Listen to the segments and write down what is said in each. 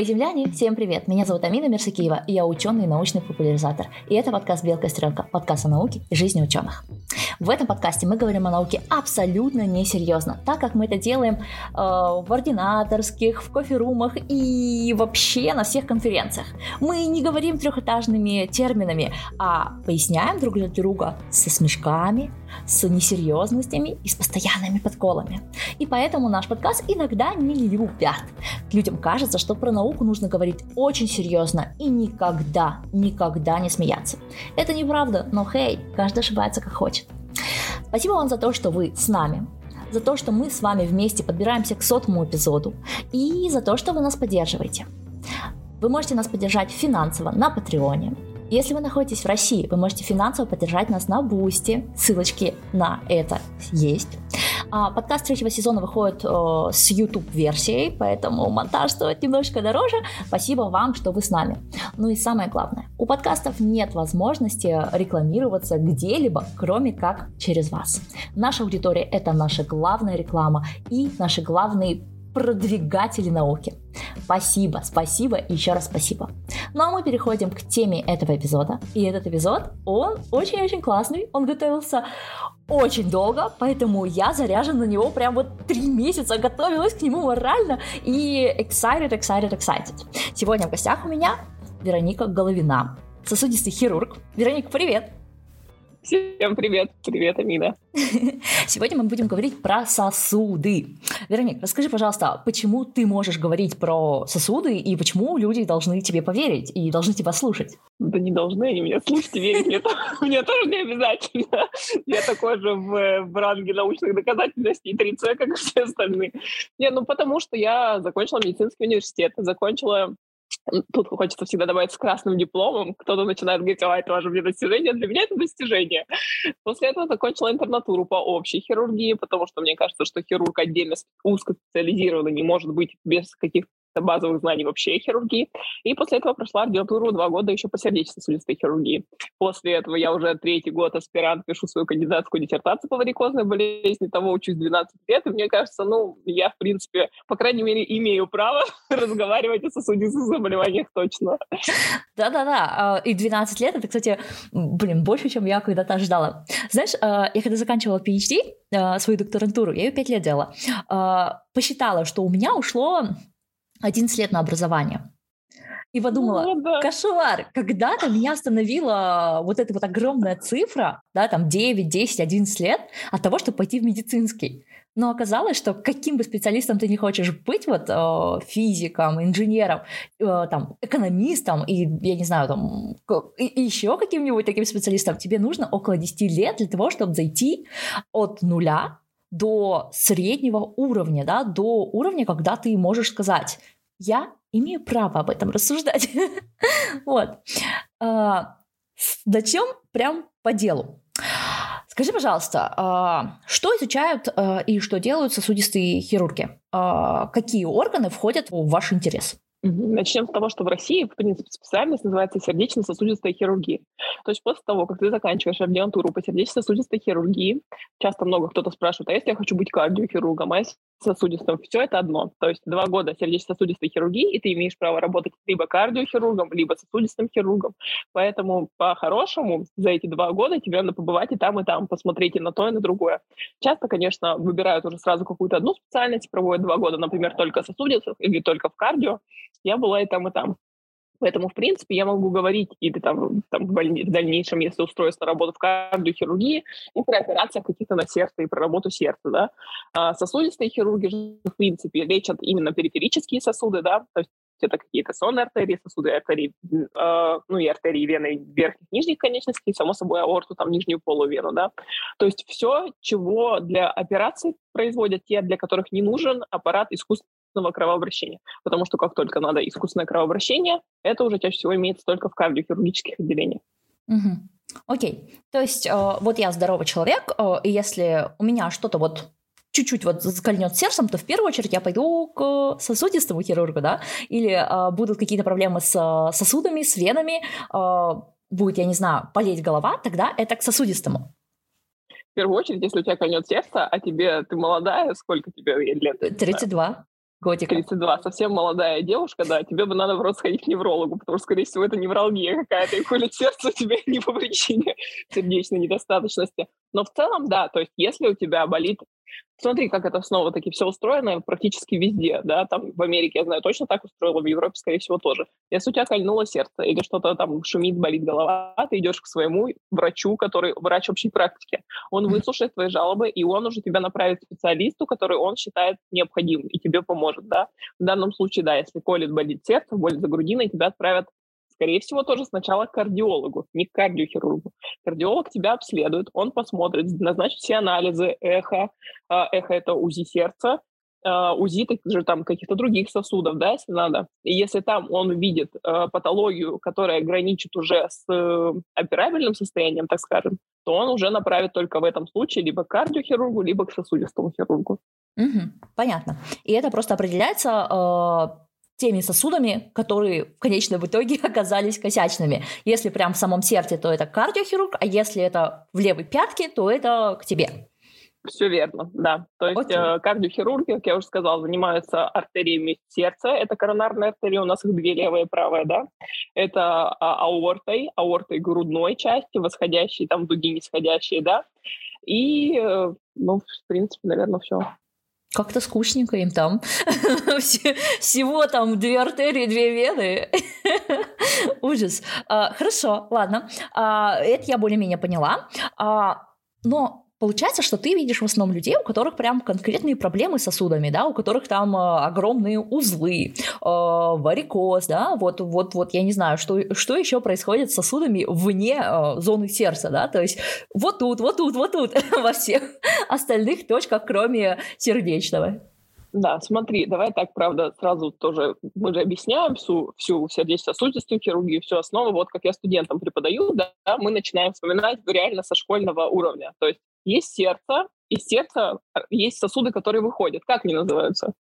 Мои земляне, всем привет! Меня зовут Амина Мерсакиева, и я ученый и научный популяризатор. И это подкаст «Белка Стрелка», подкаст о науке и жизни ученых. В этом подкасте мы говорим о науке абсолютно несерьезно, так как мы это делаем э, в ординаторских, в кофе-румах и вообще на всех конференциях. Мы не говорим трехэтажными терминами, а поясняем друг для друга со смешками, с несерьезностями и с постоянными подколами. И поэтому наш подкаст иногда не любят. Людям кажется, что про науку нужно говорить очень серьезно и никогда, никогда не смеяться. Это неправда, но хей, каждый ошибается как хочет. Спасибо вам за то, что вы с нами, за то, что мы с вами вместе подбираемся к сотому эпизоду и за то, что вы нас поддерживаете. Вы можете нас поддержать финансово на Patreon'е, если вы находитесь в России, вы можете финансово поддержать нас на Бусти. Ссылочки на это есть. А, подкаст третьего сезона выходит э, с YouTube-версией, поэтому монтаж стоит немножко дороже. Спасибо вам, что вы с нами. Ну и самое главное, у подкастов нет возможности рекламироваться где-либо, кроме как через вас. Наша аудитория — это наша главная реклама и наши главные продвигатели науки. Спасибо, спасибо и еще раз спасибо. Ну а мы переходим к теме этого эпизода. И этот эпизод, он очень-очень классный. Он готовился очень долго, поэтому я заряжен на него прям вот три месяца, готовилась к нему морально и excited, excited, excited. Сегодня в гостях у меня Вероника Головина, сосудистый хирург. Вероника, привет! Всем привет. Привет, Амина. Сегодня мы будем говорить про сосуды. Вероник, расскажи, пожалуйста, почему ты можешь говорить про сосуды и почему люди должны тебе поверить и должны тебя слушать? Да не должны они меня слушать и верить. Мне тоже не обязательно. Я такой же в ранге научных доказательностей 3C, как все остальные. Не, ну потому что я закончила медицинский университет, закончила Тут хочется всегда добавить с красным дипломом. Кто-то начинает говорить, а, это ваше достижение. Для меня это достижение. После этого закончила интернатуру по общей хирургии, потому что мне кажется, что хирург отдельно узкоспециализированный не может быть без каких-то базовых знаний вообще хирургии. И после этого прошла ординатуру два года еще по сердечно-сосудистой хирургии. После этого я уже третий год аспирант, пишу свою кандидатскую диссертацию по варикозной болезни, того учусь 12 лет, и мне кажется, ну, я, в принципе, по крайней мере, имею право разговаривать о сосудистых заболеваниях точно. Да-да-да, а, и 12 лет, это, кстати, блин, больше, чем я когда-то ожидала. Знаешь, а, я когда заканчивала PhD, а, свою докторантуру, я ее 5 лет делала, посчитала, что у меня ушло 11 лет на образование. И подумала, ну, да. кошмар, когда-то меня остановила вот эта вот огромная цифра, да, там 9, 10, 11 лет от того, чтобы пойти в медицинский. Но оказалось, что каким бы специалистом ты не хочешь быть, вот э, физиком, инженером, э, там, экономистом и, я не знаю, там, и, еще каким-нибудь таким специалистом, тебе нужно около 10 лет для того, чтобы зайти от нуля до среднего уровня, да, до уровня, когда ты можешь сказать, я имею право об этом рассуждать. вот. А, начнем прям по делу. Скажи, пожалуйста, а, что изучают а, и что делают сосудистые хирурги? Какие органы входят в ваш интерес? Начнем с того, что в России, в принципе, специальность называется сердечно-сосудистая хирургия. То есть после того, как ты заканчиваешь ординатуру по сердечно-сосудистой хирургии, часто много кто-то спрашивает, а если я хочу быть кардиохирургом, а если сосудистым, все это одно. То есть два года сердечно-сосудистой хирургии, и ты имеешь право работать либо кардиохирургом, либо сосудистым хирургом. Поэтому по-хорошему за эти два года тебе надо побывать и там, и там, посмотреть и на то, и на другое. Часто, конечно, выбирают уже сразу какую-то одну специальность, проводят два года, например, только сосудистых или только в кардио, я была и там, и там. Поэтому, в принципе, я могу говорить и там, там в, больни- в дальнейшем, если устроюсь на работу в кардиохирургии, и при операциях каких-то на сердце, и про работу сердца, да. А сосудистые хирурги в принципе, лечат именно периферические сосуды, да, то есть это какие-то сонные артерии, сосуды артерии, э, ну и артерии вены верхних, нижних конечностей, само собой аорту, там нижнюю полувену, да. То есть все, чего для операций производят те, для которых не нужен аппарат искусственного искусственного кровообращения. Потому что как только надо искусственное кровообращение, это уже чаще всего имеется только в кардиохирургических отделениях. Угу. Окей. То есть э, вот я здоровый человек, э, и если у меня что-то вот чуть-чуть вот скольнет сердцем, то в первую очередь я пойду к сосудистому хирургу, да, или э, будут какие-то проблемы с э, сосудами, с венами, э, будет, я не знаю, болеть голова, тогда это к сосудистому. В первую очередь, если у тебя кольнет сердце, а тебе, ты молодая, сколько тебе лет? 32. Годика. 32. Совсем молодая девушка, да, тебе бы надо просто сходить к неврологу, потому что, скорее всего, это невралгия какая-то, и колет сердце тебя не по причине сердечной недостаточности. Но в целом, да, то есть если у тебя болит Смотри, как это снова-таки все устроено практически везде, да, там в Америке, я знаю, точно так устроено, в Европе, скорее всего, тоже. Если у тебя кольнуло сердце или что-то там шумит, болит голова, ты идешь к своему врачу, который врач общей практики. Он выслушает твои жалобы, и он уже тебя направит к специалисту, который он считает необходимым, и тебе поможет, да. В данном случае, да, если колет, болит сердце, боль за грудиной, тебя отправят скорее всего, тоже сначала к кардиологу, не к кардиохирургу. Кардиолог тебя обследует, он посмотрит, назначит все анализы, эхо, а, эхо – это УЗИ сердца, а, УЗИ также там каких-то других сосудов, да, если надо. И если там он увидит э, патологию, которая граничит уже с э, операбельным состоянием, так скажем, то он уже направит только в этом случае либо к кардиохирургу, либо к сосудистому хирургу. Угу, понятно. И это просто определяется теми сосудами, которые в конечном итоге оказались косячными. Если прям в самом сердце, то это кардиохирург, а если это в левой пятке, то это к тебе. Все верно, да. То есть э, кардиохирурги, как я уже сказала, занимаются артериями сердца. Это коронарная артерия, у нас их две, левая и правая, да. Это а, аортой, аортой грудной части, восходящей, там дуги нисходящие, да. И, э, ну, в принципе, наверное, все. Как-то скучненько им там. Всего там две артерии, две вены. Ужас. А, хорошо, ладно. А, это я более-менее поняла. А, но Получается, что ты видишь в основном людей, у которых прям конкретные проблемы с сосудами, да, у которых там э, огромные узлы, э, варикоз, да, вот, вот, вот, я не знаю, что, что еще происходит с сосудами вне э, зоны сердца, да, то есть вот тут, вот тут, вот тут, во всех остальных точках, кроме сердечного. Да, смотри, давай так, правда, сразу тоже, мы же объясняем всю, всю сердечно-сосудистую хирургию, всю основу, вот как я студентам преподаю, да, мы начинаем вспоминать реально со школьного уровня, то есть есть сердце, и сердце а, есть сосуды, которые выходят. Как они называются?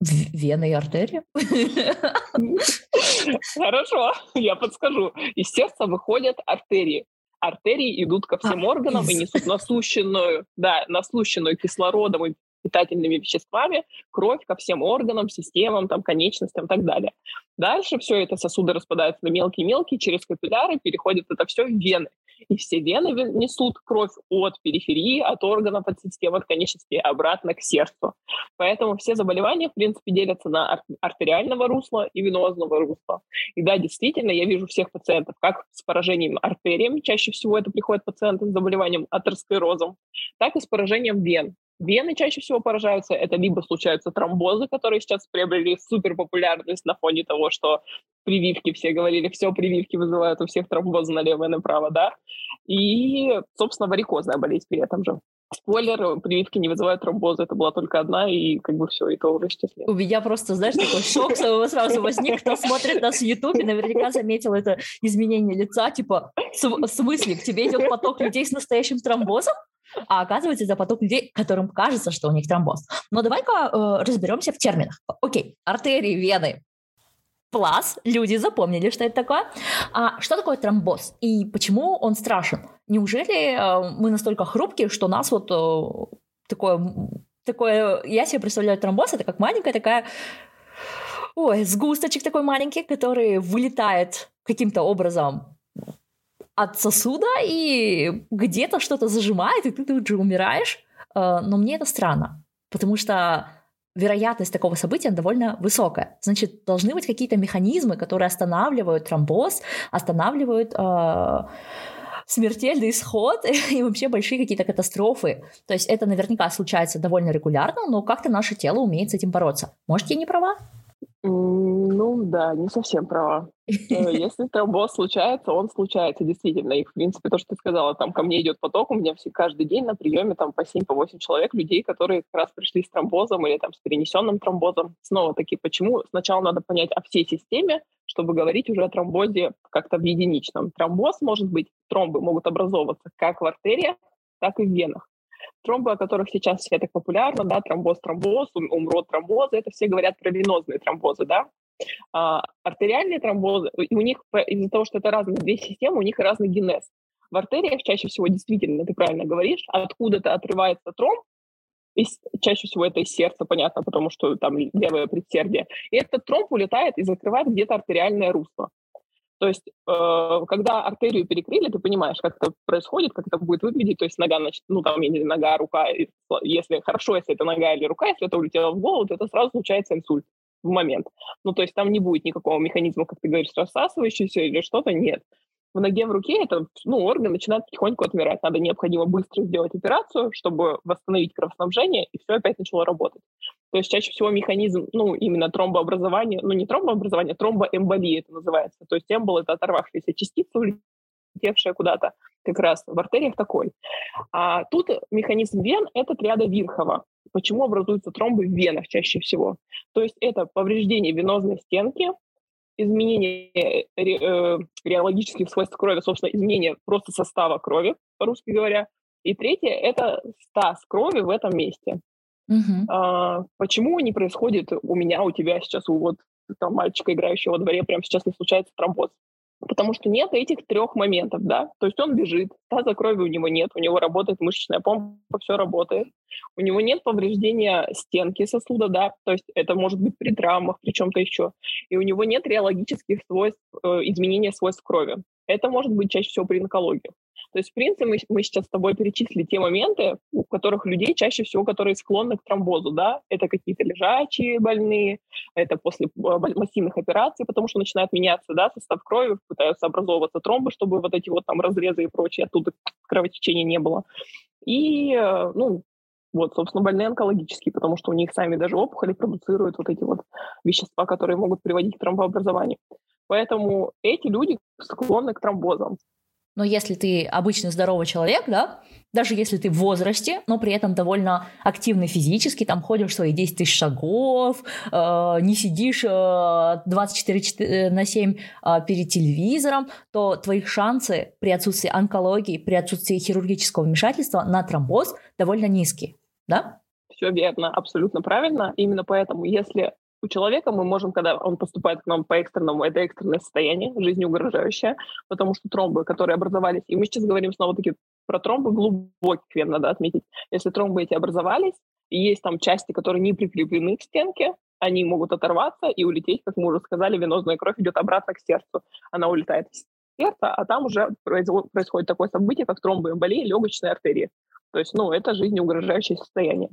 Вены и артерии. Хорошо, я подскажу. Из сердца выходят артерии. Артерии идут ко всем а, органам и несут насущенную, да, насущенную кислородом и питательными веществами кровь ко всем органам, системам, там, конечностям и так далее. Дальше все это сосуды распадаются на мелкие-мелкие, через капилляры переходит это все в вены. И все вены несут кровь от периферии, от органов, от систем, от конечностей обратно к сердцу. Поэтому все заболевания, в принципе, делятся на ар- артериального русла и венозного русла. И да, действительно, я вижу всех пациентов как с поражением артериями, чаще всего это приходят пациенты с заболеванием атеросклерозом, так и с поражением вен. Вены чаще всего поражаются. Это либо случаются тромбозы, которые сейчас приобрели супер популярность на фоне того, что прививки, все говорили, все, прививки вызывают у всех тромбозы налево и направо, да. И, собственно, варикозная болезнь при этом же. Спойлер, прививки не вызывают тромбозы, это была только одна, и как бы все, и то уже счастливо. У меня просто, знаешь, такой шок сразу возник, кто смотрит нас в Ютубе, наверняка заметил это изменение лица, типа, в смысле, к тебе идет поток людей с настоящим тромбозом? А оказывается это поток людей, которым кажется, что у них тромбоз. Но давай-ка э, разберемся в терминах. Окей, артерии, вены, Плас, люди запомнили, что это такое. А что такое тромбоз и почему он страшен? Неужели э, мы настолько хрупкие, что нас вот э, такое, такое... Я себе представляю тромбоз, это как маленькая такая... Ой, сгусточек такой маленький, который вылетает каким-то образом от сосуда и где-то что-то зажимает, и ты тут же умираешь. Э, но мне это странно, потому что вероятность такого события довольно высокая. Значит, должны быть какие-то механизмы, которые останавливают тромбоз, останавливают э, смертельный исход и вообще большие какие-то катастрофы. То есть это наверняка случается довольно регулярно, но как-то наше тело умеет с этим бороться. Может, я не права? Ну да, не совсем права. Э, если тромбоз случается, он случается действительно. И, в принципе, то, что ты сказала, там ко мне идет поток, у меня все, каждый день на приеме там по 7-8 по человек, людей, которые как раз пришли с тромбозом или там с перенесенным тромбозом. Снова-таки, почему? Сначала надо понять о всей системе, чтобы говорить уже о тромбозе как-то в единичном. Тромбоз может быть, тромбы могут образовываться как в артериях, так и в венах тромбы, о которых сейчас все так популярно, да, тромбоз, тромбоз, умрот, тромбозы, это все говорят про венозные тромбозы, да. А, артериальные тромбозы, у них из-за того, что это разные две системы, у них разный генез. В артериях чаще всего действительно, ты правильно говоришь, откуда-то отрывается тромб, И чаще всего это из сердца, понятно, потому что там левое предсердие. И этот тромб улетает и закрывает где-то артериальное русло. То есть, э, когда артерию перекрыли, ты понимаешь, как это происходит, как это будет выглядеть. То есть нога, значит, ну там, знаю, нога, рука. Если хорошо, если это нога или рука, если это улетело в голову, то это сразу случается инсульт в момент. Ну, то есть там не будет никакого механизма, как ты говоришь, рассасывающийся или что-то, нет в ноге, в руке, это, ну, орган начинает потихоньку отмирать. Надо необходимо быстро сделать операцию, чтобы восстановить кровоснабжение, и все опять начало работать. То есть чаще всего механизм, ну, именно тромбообразования, ну, не тромбообразование, а тромбоэмболия это называется. То есть эмбол — это оторвавшаяся частица, улетевшая куда-то, как раз в артериях такой. А тут механизм вен — это триада Вирхова. Почему образуются тромбы в венах чаще всего? То есть это повреждение венозной стенки, изменение э, э, реологических свойств крови, собственно, изменение просто состава крови, по-русски говоря. И третье – это стаз крови в этом месте. Угу. А, почему не происходит у меня, у тебя сейчас, у вот там мальчика, играющего во дворе, прямо сейчас не случается тромбоз? Потому что нет этих трех моментов, да. То есть он бежит, таза крови у него нет, у него работает мышечная помпа, все работает. У него нет повреждения стенки сосуда, да, то есть это может быть при травмах, при чем-то еще. И у него нет реологических свойств, э, изменения свойств крови. Это может быть чаще всего при онкологии. То есть, в принципе, мы, мы сейчас с тобой перечислили те моменты, у которых людей чаще всего, которые склонны к тромбозу, да, это какие-то лежачие больные, это после а, массивных операций, потому что начинает меняться, да, состав крови, пытаются образовываться тромбы, чтобы вот эти вот там разрезы и прочее, оттуда кровотечения не было. И, э, ну, вот, собственно, больные онкологические, потому что у них сами даже опухоли продуцируют вот эти вот вещества, которые могут приводить к тромбообразованию. Поэтому эти люди склонны к тромбозам. Но если ты обычный здоровый человек, да, даже если ты в возрасте, но при этом довольно активный физически, там ходишь свои 10 тысяч шагов, э, не сидишь э, 24 э, на 7 э, перед телевизором, то твои шансы при отсутствии онкологии, при отсутствии хирургического вмешательства на тромбоз довольно низкие, да? Все верно, абсолютно правильно. Именно поэтому, если у человека мы можем, когда он поступает к нам по экстренному, это экстренное состояние, жизнеугрожающее, потому что тромбы, которые образовались, и мы сейчас говорим снова-таки про тромбы глубоких вен, надо отметить. Если тромбы эти образовались, есть там части, которые не прикреплены к стенке, они могут оторваться и улететь, как мы уже сказали, венозная кровь идет обратно к сердцу. Она улетает из сердца, а там уже происходит такое событие, как тромбоэмболия легочной артерии. То есть, ну, это жизнеугрожающее состояние.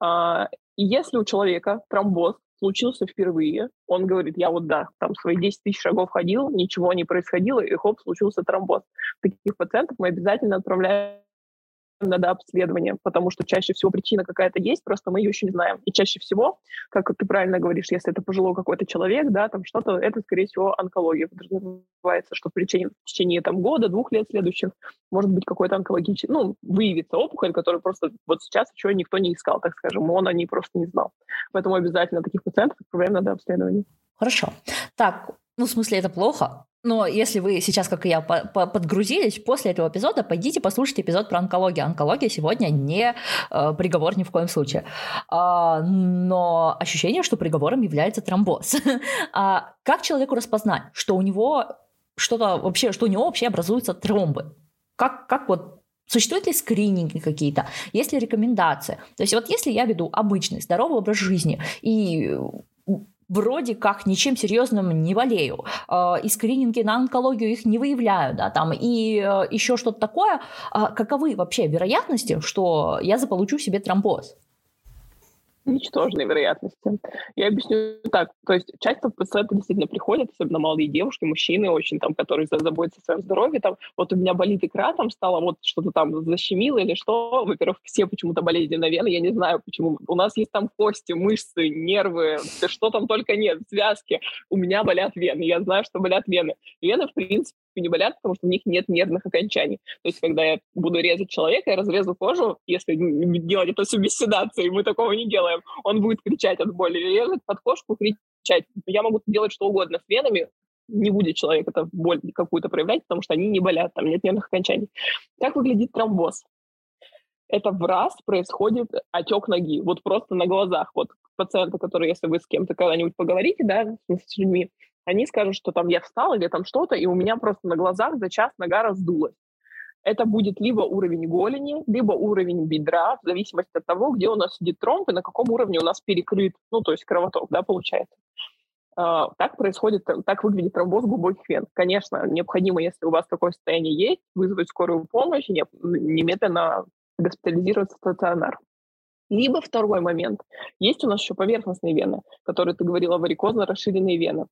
А, если у человека тромбоз случился впервые. Он говорит, я вот да, там свои 10 тысяч шагов ходил, ничего не происходило, и хоп, случился тромбоз. Таких пациентов мы обязательно отправляем надо обследование, потому что чаще всего причина какая-то есть, просто мы ее еще не знаем. И чаще всего, как ты правильно говоришь, если это пожилой какой-то человек, да, там что-то, это, скорее всего, онкология подразумевается, что в течение, в течение там, года, двух лет следующих может быть какой-то онкологический, ну, выявится опухоль, которую просто вот сейчас еще никто не искал, так скажем, он о ней просто не знал. Поэтому обязательно таких пациентов отправляем на обследование. Хорошо. Так, ну, в смысле, это плохо, но если вы сейчас, как и я, подгрузились, после этого эпизода пойдите послушайте эпизод про онкологию. Онкология сегодня не э, приговор ни в коем случае. А, но ощущение, что приговором является тромбоз. а как человеку распознать, что у него что-то вообще, что у него вообще образуются тромбы? Как, как вот Существуют ли скрининги какие-то? Есть ли рекомендации? То есть вот если я веду обычный здоровый образ жизни и вроде как ничем серьезным не болею, а, и скрининги на онкологию их не выявляю, да, там, и э, еще что-то такое, а каковы вообще вероятности, что я заполучу себе тромбоз? Ничтожной вероятности. Я объясню так. То есть часто пациенты действительно приходят, особенно молодые девушки, мужчины очень там, которые заботятся о своем здоровье. Там, вот у меня болит икра, там стало вот что-то там защемило или что. Во-первых, все почему-то болезни на вены, я не знаю почему. У нас есть там кости, мышцы, нервы, что там только нет, связки. У меня болят вены, я знаю, что болят вены. Вены, в принципе, не болят, потому что у них нет нервных окончаний. То есть, когда я буду резать человека, я разрезу кожу, если делать это без седации, мы такого не делаем, он будет кричать от боли, резать под кошку, кричать. Я могу делать что угодно с венами, не будет человек это боль какую-то проявлять, потому что они не болят, там нет нервных окончаний. Как выглядит тромбоз? Это в раз происходит отек ноги, вот просто на глазах. Вот пациенты, которые, если вы с кем-то когда-нибудь поговорите, да, с людьми, они скажут, что там я встал или там что-то, и у меня просто на глазах за час нога раздулась. Это будет либо уровень голени, либо уровень бедра, в зависимости от того, где у нас сидит тромб и на каком уровне у нас перекрыт, ну, то есть кровоток, да, получается. Uh, так происходит, так выглядит тромбоз глубоких вен. Конечно, необходимо, если у вас такое состояние есть, вызвать скорую помощь и немедленно госпитализироваться в стационар. Либо второй момент. Есть у нас еще поверхностные вены, которые ты говорила, варикозно расширенные вены.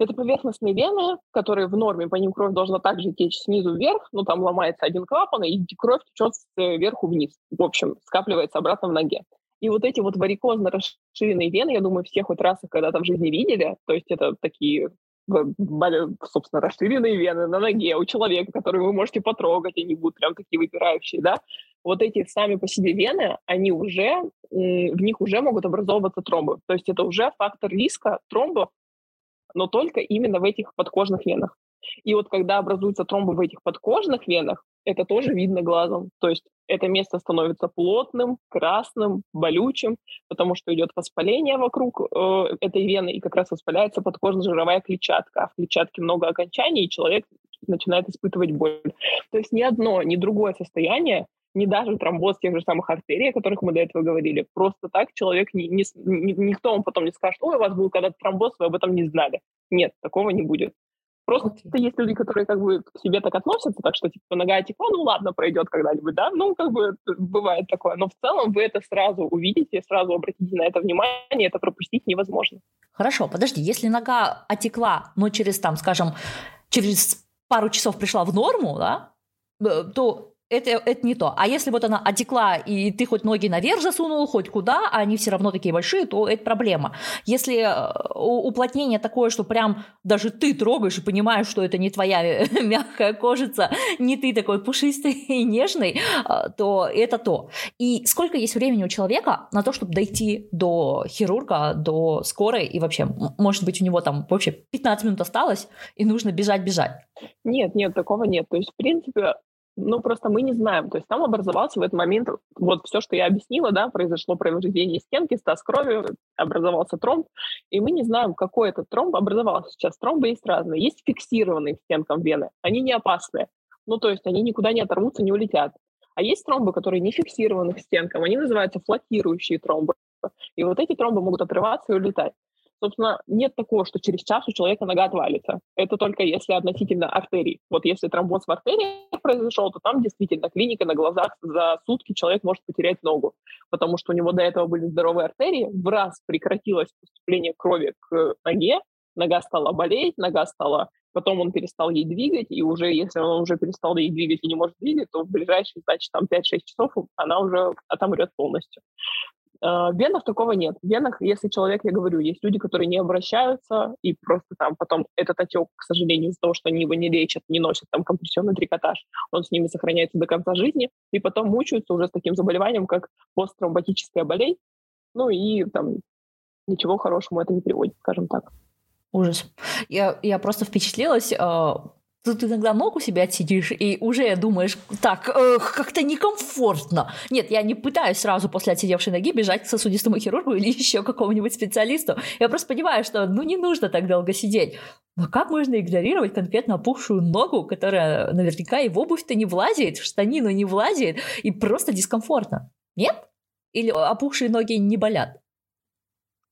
Это поверхностные вены, которые в норме, по ним кровь должна также течь снизу вверх, ну там ломается один клапан, и кровь течет сверху вниз. В общем, скапливается обратно в ноге. И вот эти вот варикозно расширенные вены, я думаю, все хоть раз их когда-то в жизни видели. То есть это такие, собственно, расширенные вены на ноге у человека, которые вы можете потрогать, они будут прям такие выпирающие, да. Вот эти сами по себе вены, они уже, в них уже могут образовываться тромбы. То есть это уже фактор риска тромбов но только именно в этих подкожных венах. И вот когда образуются тромбы в этих подкожных венах, это тоже видно глазом. То есть это место становится плотным, красным, болючим, потому что идет воспаление вокруг э, этой вены, и как раз воспаляется подкожно-жировая клетчатка. А в клетчатке много окончаний, и человек начинает испытывать боль. То есть ни одно, ни другое состояние не даже тромбоз тех же самых артерий, о которых мы до этого говорили. Просто так человек, не, не, не, никто вам потом не скажет, ой, у вас был когда-то тромбоз, вы об этом не знали. Нет, такого не будет. Просто okay. есть люди, которые как бы к себе так относятся, так что типа нога текла, ну ладно, пройдет когда-нибудь, да, ну как бы бывает такое. Но в целом вы это сразу увидите, сразу обратите на это внимание, это пропустить невозможно. Хорошо, подожди, если нога отекла, но через там, скажем, через пару часов пришла в норму, да, э, то это, это не то. А если вот она отекла, и ты хоть ноги наверх засунул, хоть куда, а они все равно такие большие, то это проблема. Если э, уплотнение такое, что прям даже ты трогаешь и понимаешь, что это не твоя мягкая кожица, не ты такой пушистый и нежный, э, то это то. И сколько есть времени у человека на то, чтобы дойти до хирурга, до скорой, и вообще, может быть, у него там вообще 15 минут осталось, и нужно бежать-бежать? Нет, нет, такого нет. То есть, в принципе, ну, просто мы не знаем. То есть там образовался в этот момент вот все, что я объяснила, да, произошло повреждение стенки, стаз крови, образовался тромб, и мы не знаем, какой этот тромб образовался. Сейчас тромбы есть разные. Есть фиксированные к стенкам вены, они не опасные. Ну, то есть они никуда не оторвутся, не улетят. А есть тромбы, которые не фиксированы к стенкам, они называются флотирующие тромбы. И вот эти тромбы могут отрываться и улетать. Собственно, нет такого, что через час у человека нога отвалится. Это только если относительно артерий. Вот если тромбоз в артерии произошел, то там действительно клиника на глазах за сутки человек может потерять ногу, потому что у него до этого были здоровые артерии, в раз прекратилось поступление крови к ноге, нога стала болеть, нога стала потом он перестал ей двигать, и уже, если он уже перестал ей двигать и не может двигать, то в ближайшие, значит, там 5-6 часов она уже отомрет полностью. В венах такого нет. В венах, если человек, я говорю, есть люди, которые не обращаются, и просто там потом этот отек, к сожалению, из-за того, что они его не лечат, не носят там компрессионный трикотаж, он с ними сохраняется до конца жизни, и потом мучаются уже с таким заболеванием, как посттромботическая болезнь, ну и там ничего хорошему это не приводит, скажем так. Ужас. Я, я просто впечатлилась а, Тут иногда ногу себя отсидишь и уже думаешь, так, э, как-то некомфортно. Нет, я не пытаюсь сразу после отсидевшей ноги бежать к сосудистому хирургу или еще какому-нибудь специалисту. Я просто понимаю, что ну не нужно так долго сидеть. Но как можно игнорировать конкретно опухшую ногу, которая наверняка и в обувь-то не влазит, в штанину не влазит, и просто дискомфортно? Нет? Или опухшие ноги не болят?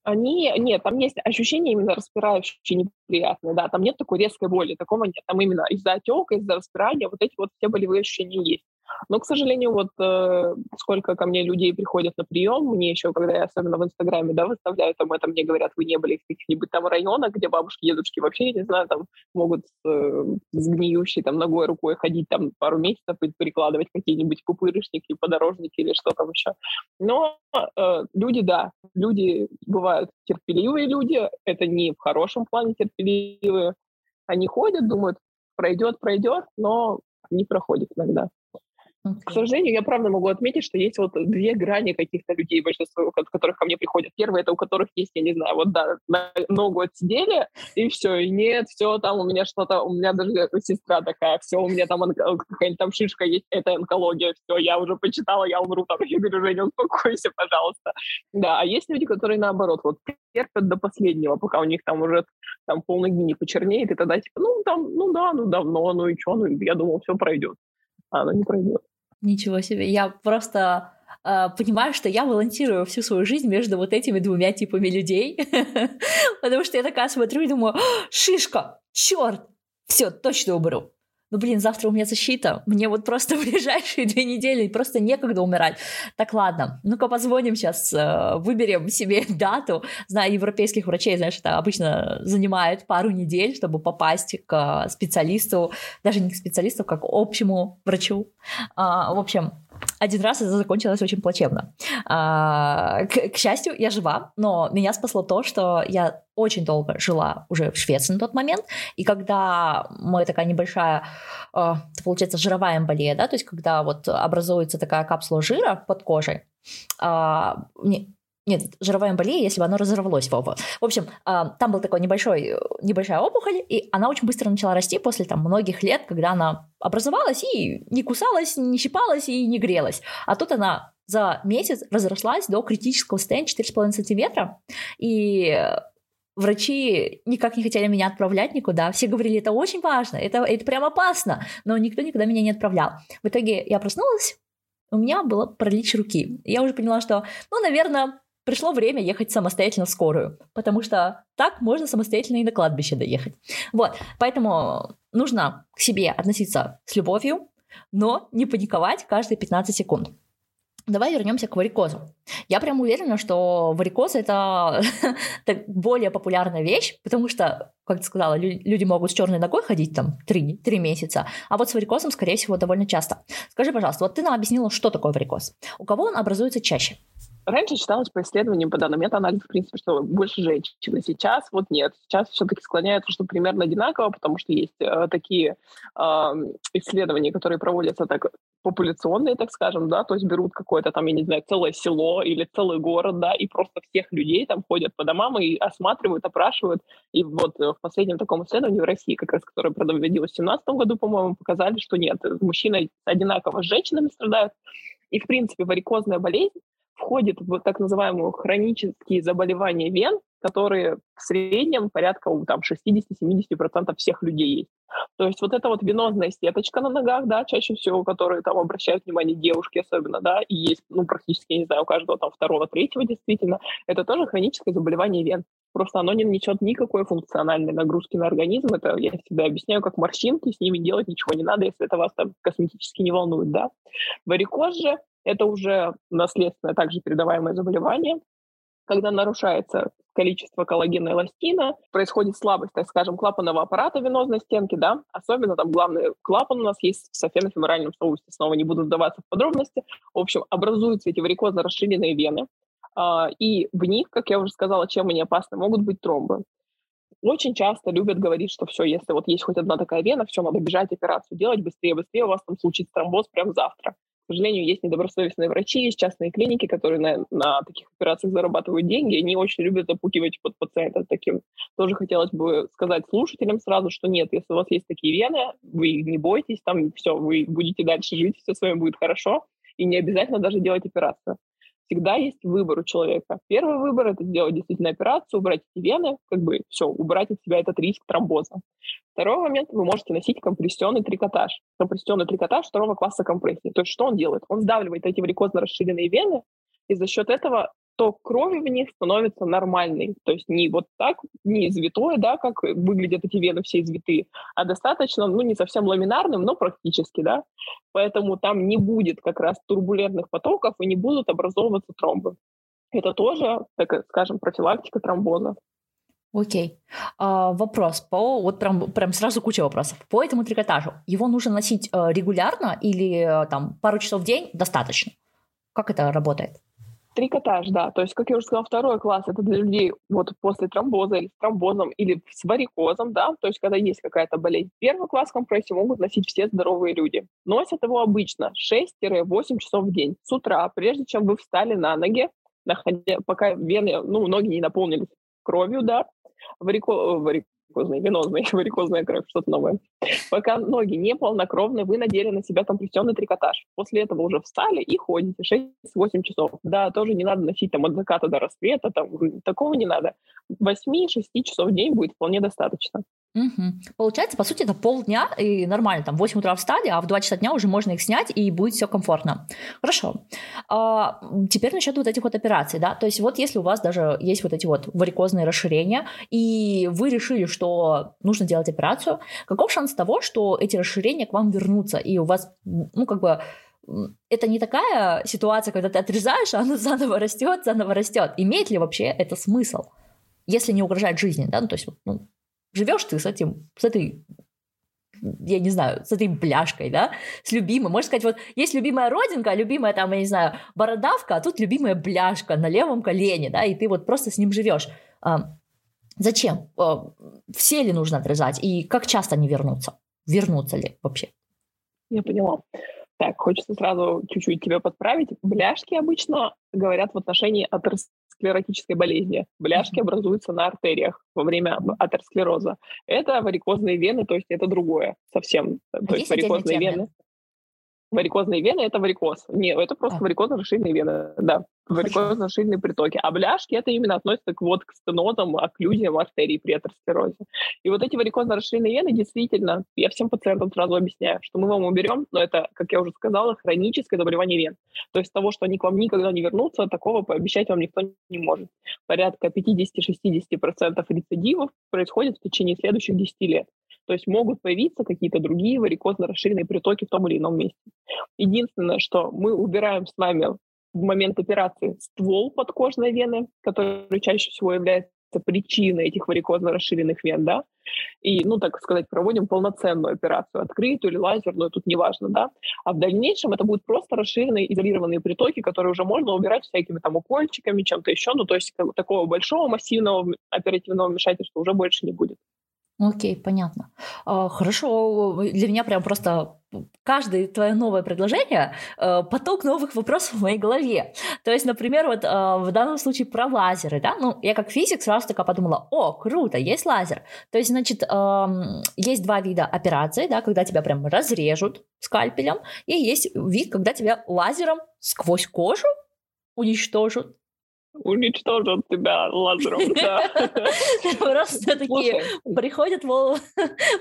Они, нет, там есть ощущение именно распирающее, неприятное, да, там нет такой резкой боли, такого нет, там именно из-за отека, из-за распирания вот эти вот все болевые ощущения есть. Но, к сожалению, вот э, сколько ко мне людей приходят на прием, мне еще, когда я особенно в Инстаграме, да, выставляю там это, мне говорят, вы не были в каких-нибудь там районах, где бабушки, дедушки вообще, я не знаю, там могут э, с гниющей там ногой, рукой ходить там пару месяцев и перекладывать какие-нибудь пупырышники, подорожники или что там еще. Но э, люди, да, люди бывают терпеливые люди, это не в хорошем плане терпеливые, они ходят, думают, пройдет, пройдет, но не проходит иногда. Okay. К сожалению, я правда могу отметить, что есть вот две грани каких-то людей, большинство которых ко мне приходят. Первое, это у которых есть, я не знаю, вот да, ногу отсидели, и все, и нет, все, там у меня что-то, у меня даже сестра такая, все, у меня там какая-нибудь там шишка есть, это онкология, все, я уже почитала, я умру там. Я говорю, Женя, успокойся, пожалуйста. Да, а есть люди, которые наоборот, вот терпят до последнего, пока у них там уже там полноги не почернеет, и тогда типа, ну там, ну да, ну давно, ну и что, ну я думал, все пройдет. а оно не пройдет. Ничего себе. Я просто э, понимаю, что я волонтирую всю свою жизнь между вот этими двумя типами людей. Потому что я такая смотрю и думаю, шишка, черт, все, точно уберу ну, блин, завтра у меня защита, мне вот просто в ближайшие две недели просто некогда умирать. Так, ладно, ну-ка позвоним сейчас, э, выберем себе дату. Знаю, европейских врачей, знаешь, это обычно занимает пару недель, чтобы попасть к специалисту, даже не к специалисту, как к общему врачу. А, в общем, один раз это закончилось очень плачевно. А, к, к счастью, я жива, но меня спасло то, что я очень долго жила уже в Швеции на тот момент, и когда мы такая небольшая, э, получается, жировая эмболия, да, то есть когда вот образуется такая капсула жира под кожей, э, нет, жировая эмболия, если бы оно разорвалось, Вова. В общем, а, там был такой небольшой, небольшая опухоль, и она очень быстро начала расти после там многих лет, когда она образовалась и не кусалась, не щипалась и не грелась. А тут она за месяц разрослась до критического состояния 4,5 сантиметра, и врачи никак не хотели меня отправлять никуда. Все говорили, это очень важно, это, это прям опасно, но никто никуда меня не отправлял. В итоге я проснулась, у меня было паралич руки. Я уже поняла, что, ну, наверное, пришло время ехать самостоятельно в скорую, потому что так можно самостоятельно и на кладбище доехать. Вот, поэтому нужно к себе относиться с любовью, но не паниковать каждые 15 секунд. Давай вернемся к варикозу. Я прям уверена, что варикоз это более популярная вещь, потому что, как ты сказала, люди могут с черной ногой ходить там 3, 3 месяца, а вот с варикозом, скорее всего, довольно часто. Скажи, пожалуйста, вот ты нам объяснила, что такое варикоз. У кого он образуется чаще? Раньше считалось по исследованиям, по данным метаанализа, в принципе, что больше женщин. Сейчас вот нет. Сейчас все-таки склоняется, что примерно одинаково, потому что есть э, такие э, исследования, которые проводятся так популяционные, так скажем, да, то есть берут какое-то там, я не знаю, целое село или целый город, да, и просто всех людей там ходят по домам и осматривают, опрашивают. И вот э, в последнем таком исследовании в России, как раз, которое проводилось в 2017 году, по-моему, показали, что нет, мужчины одинаково с женщинами страдают. И, в принципе, варикозная болезнь входит в так называемые хронические заболевания вен, которые в среднем порядка там, 60-70% всех людей есть. То есть вот эта вот венозная сеточка на ногах, да, чаще всего, которые там обращают внимание девушки особенно, да, и есть, ну, практически, не знаю, у каждого там второго, третьего действительно, это тоже хроническое заболевание вен. Просто оно не несет никакой функциональной нагрузки на организм. Это я всегда объясняю, как морщинки, с ними делать ничего не надо, если это вас там косметически не волнует, да. Варикоз же это уже наследственное, также передаваемое заболевание, когда нарушается количество коллагена и эластина, происходит слабость, так скажем, клапанного аппарата венозной стенки, да, особенно там главный клапан у нас есть в софено-феморальном соусте, снова не буду вдаваться в подробности. В общем, образуются эти варикозно расширенные вены, и в них, как я уже сказала, чем они опасны, могут быть тромбы. Очень часто любят говорить, что все, если вот есть хоть одна такая вена, все, надо бежать операцию делать быстрее, быстрее, у вас там случится тромбоз прямо завтра сожалению, есть недобросовестные врачи, есть частные клиники, которые на, на таких операциях зарабатывают деньги. Они очень любят запугивать под пациентов таким. Тоже хотелось бы сказать слушателям сразу, что нет, если у вас есть такие вены, вы не бойтесь, там все, вы будете дальше жить, все с вами будет хорошо, и не обязательно даже делать операцию всегда есть выбор у человека. Первый выбор — это сделать действительно операцию, убрать эти вены, как бы все, убрать от себя этот риск тромбоза. Второй момент — вы можете носить компрессионный трикотаж. Компрессионный трикотаж второго класса компрессии. То есть что он делает? Он сдавливает эти варикозно расширенные вены, и за счет этого ток крови в них становится нормальный. То есть не вот так, не извитое, да, как выглядят эти вены все извитые, а достаточно, ну, не совсем ламинарным, но практически, да. Поэтому там не будет как раз турбулентных потоков и не будут образовываться тромбы. Это тоже, так скажем, профилактика тромбоза. Окей. А, вопрос по вот прям, прям сразу куча вопросов. По этому трикотажу его нужно носить э, регулярно или э, там пару часов в день достаточно? Как это работает? Трикотаж, да. То есть, как я уже сказала, второй класс — это для людей вот после тромбоза или с тромбозом, или с варикозом, да, то есть, когда есть какая-то болезнь. Первый класс компрессии могут носить все здоровые люди. Носят его обычно 6-8 часов в день. С утра, прежде чем вы встали на ноги, находя, пока вены, ну, ноги не наполнились кровью, да, варико, варик, варикозная, венозная, варикозная кровь, что-то новое. Пока ноги не полнокровные, вы надели на себя компрессионный трикотаж. После этого уже встали и ходите 6-8 часов. Да, тоже не надо носить там от заката до рассвета, там, такого не надо. 8-6 часов в день будет вполне достаточно. Угу. Получается, по сути, это полдня, и нормально, там, в 8 утра встали, а в 2 часа дня уже можно их снять, и будет все комфортно. Хорошо. А, теперь насчет вот этих вот операций, да, то есть вот если у вас даже есть вот эти вот варикозные расширения, и вы решили, что нужно делать операцию, каков шанс того, что эти расширения к вам вернутся, и у вас, ну, как бы, это не такая ситуация, когда ты отрезаешь, а оно заново растет, заново растет. Имеет ли вообще это смысл? Если не угрожает жизни, да, ну, то есть, ну, живешь ты с этим, с этой я не знаю, с этой бляшкой, да, с любимой. Можно сказать, вот есть любимая родинка, любимая там, я не знаю, бородавка, а тут любимая бляшка на левом колене, да, и ты вот просто с ним живешь. А, зачем? А, все ли нужно отрезать? И как часто они вернутся? Вернутся ли вообще? Я поняла. Так, хочется сразу чуть-чуть тебя подправить. Бляшки обычно говорят в отношении атеросклеротической болезни. Бляшки образуются на артериях во время атеросклероза. Это варикозные вены, то есть это другое совсем. А то есть варикозные вены. Варикозные вены – это варикоз. Нет, это просто а. варикозно-расширенные вены, да. Варикозно-расширенные притоки. А бляшки – это именно относится к, вот, к стенозам, окклюзиям артерий при атеросклерозе. И вот эти варикозно-расширенные вены действительно, я всем пациентам сразу объясняю, что мы вам уберем, но это, как я уже сказала, хроническое заболевание вен. То есть того, что они к вам никогда не вернутся, такого пообещать вам никто не может. Порядка 50-60% рецидивов происходит в течение следующих 10 лет. То есть могут появиться какие-то другие варикозно расширенные притоки в том или ином месте. Единственное, что мы убираем с вами в момент операции ствол подкожной вены, который чаще всего является причиной этих варикозно расширенных вен, да, и, ну, так сказать, проводим полноценную операцию, открытую или лазерную, тут неважно, да, а в дальнейшем это будут просто расширенные изолированные притоки, которые уже можно убирать всякими там укольчиками, чем-то еще, ну, то есть такого большого массивного оперативного вмешательства уже больше не будет. Окей, понятно. А, хорошо, для меня прям просто каждое твое новое предложение э, поток новых вопросов в моей голове. То есть, например, вот э, в данном случае про лазеры, да, ну, я как физик сразу такая подумала, о, круто, есть лазер. То есть, значит, есть два вида операций, да, когда тебя прям разрежут скальпелем, и есть вид, когда тебя лазером сквозь кожу уничтожат уничтожат тебя лазером, да. Просто такие приходят в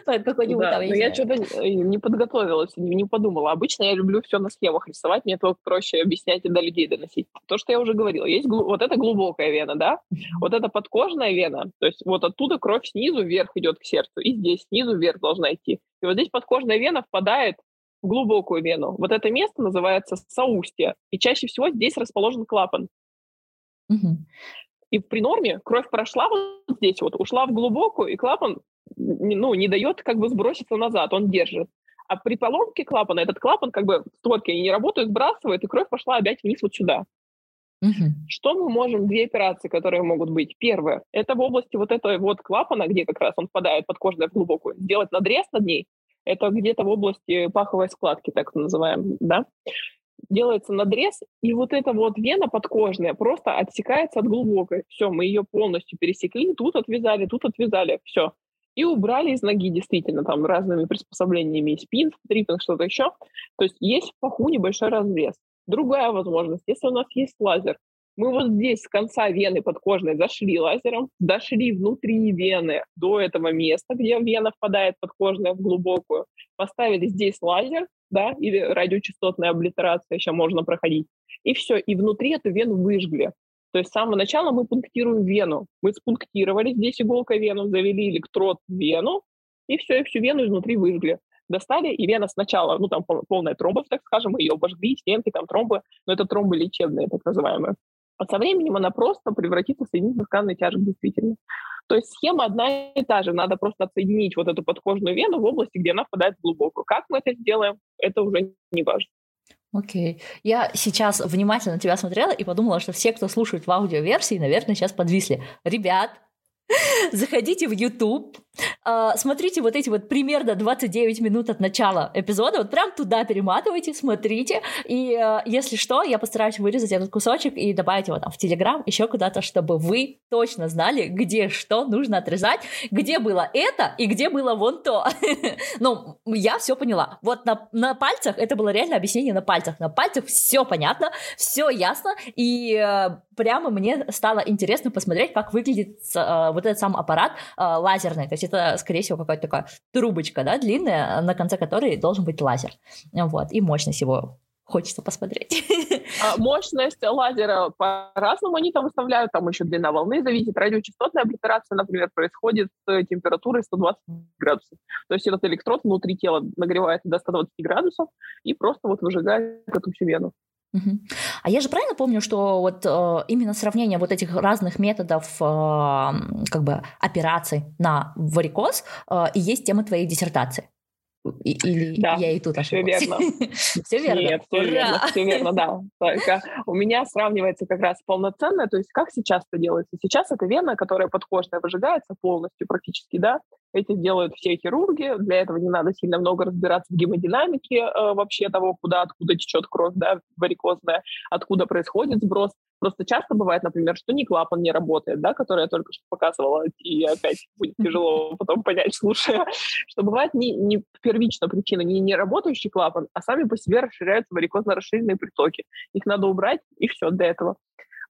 какой-нибудь там, я что-то не подготовилась, не подумала. Обычно я люблю все на схемах рисовать, мне только проще объяснять и до людей доносить. То, что я уже говорила, есть вот эта глубокая вена, да, вот эта подкожная вена, то есть вот оттуда кровь снизу вверх идет к сердцу, и здесь снизу вверх должна идти. И вот здесь подкожная вена впадает в глубокую вену. Вот это место называется соустье, и чаще всего здесь расположен клапан. И при норме кровь прошла вот здесь вот, ушла в глубокую, и клапан ну, не дает как бы сброситься назад, он держит. А при поломке клапана этот клапан как бы створки не работают, сбрасывает, и кровь пошла опять вниз вот сюда. Угу. Что мы можем, две операции, которые могут быть. Первое, это в области вот этого вот клапана, где как раз он впадает под кожную в глубокую, сделать надрез над ней. Это где-то в области паховой складки, так называем, да делается надрез, и вот эта вот вена подкожная просто отсекается от глубокой. Все, мы ее полностью пересекли, тут отвязали, тут отвязали, все. И убрали из ноги действительно там разными приспособлениями, спин, трипинг, что-то еще. То есть есть в паху небольшой разрез. Другая возможность, если у нас есть лазер, мы вот здесь с конца вены подкожной зашли лазером, дошли внутри вены до этого места, где вена впадает подкожная в глубокую, поставили здесь лазер, да, или радиочастотная облитерация еще можно проходить. И все, и внутри эту вену выжгли. То есть с самого начала мы пунктируем вену. Мы спунктировали здесь иголкой вену, завели электрод в вену, и все, и всю вену изнутри выжгли. Достали, и вена сначала, ну там полная тромбов, так скажем, мы ее обожгли, стенки, там тромбы, но это тромбы лечебные, так называемые. А со временем она просто превратится в соединительно-тканный тяжек, действительно. То есть схема одна и та же. Надо просто отсоединить вот эту подкожную вену в области, где она впадает в глубокую. Как мы это сделаем, это уже не важно. Окей. Okay. Я сейчас внимательно тебя смотрела и подумала, что все, кто слушает в аудиоверсии, наверное, сейчас подвисли. Ребят, Заходите в YouTube, смотрите вот эти вот примерно 29 минут от начала эпизода, вот прям туда перематывайте, смотрите, и а, если что, я постараюсь вырезать этот кусочек и добавить его там в Телеграм, еще куда-то, чтобы вы точно знали, где что нужно отрезать, где было это и где было вон то. Ну, я все поняла. Вот на, на пальцах, это было реально объяснение на пальцах, на пальцах все понятно, все ясно, и а, прямо мне стало интересно посмотреть, как выглядит вот этот сам аппарат лазерный, то есть это, скорее всего, какая-то такая трубочка, да, длинная, на конце которой должен быть лазер. Вот, и мощность его хочется посмотреть. А мощность лазера по-разному они там выставляют, там еще длина волны зависит. Радиочастотная облитерация, например, происходит с температурой 120 градусов. То есть этот электрод внутри тела нагревается до 120 градусов и просто вот выжигает эту всю вену. А я же правильно помню, что вот э, именно сравнение вот этих разных методов э, как бы операций на варикоз э, и есть тема твоей диссертации? Или да, я и тут ошиблась? Все верно. все верно. Нет, все верно, все верно, да. Только у меня сравнивается как раз полноценная, то есть как сейчас это делается? Сейчас это вена, которая подкожная выжигается полностью практически, да, эти делают все хирурги, для этого не надо сильно много разбираться в гемодинамике э, вообще того, куда, откуда течет кровь, да, варикозная, откуда происходит сброс. Просто часто бывает, например, что не клапан не работает, да, который я только что показывала, и опять будет тяжело потом понять, слушая, что бывает не, не первичная причина, не не работающий клапан, а сами по себе расширяются варикозно-расширенные притоки. Их надо убрать, и все до этого.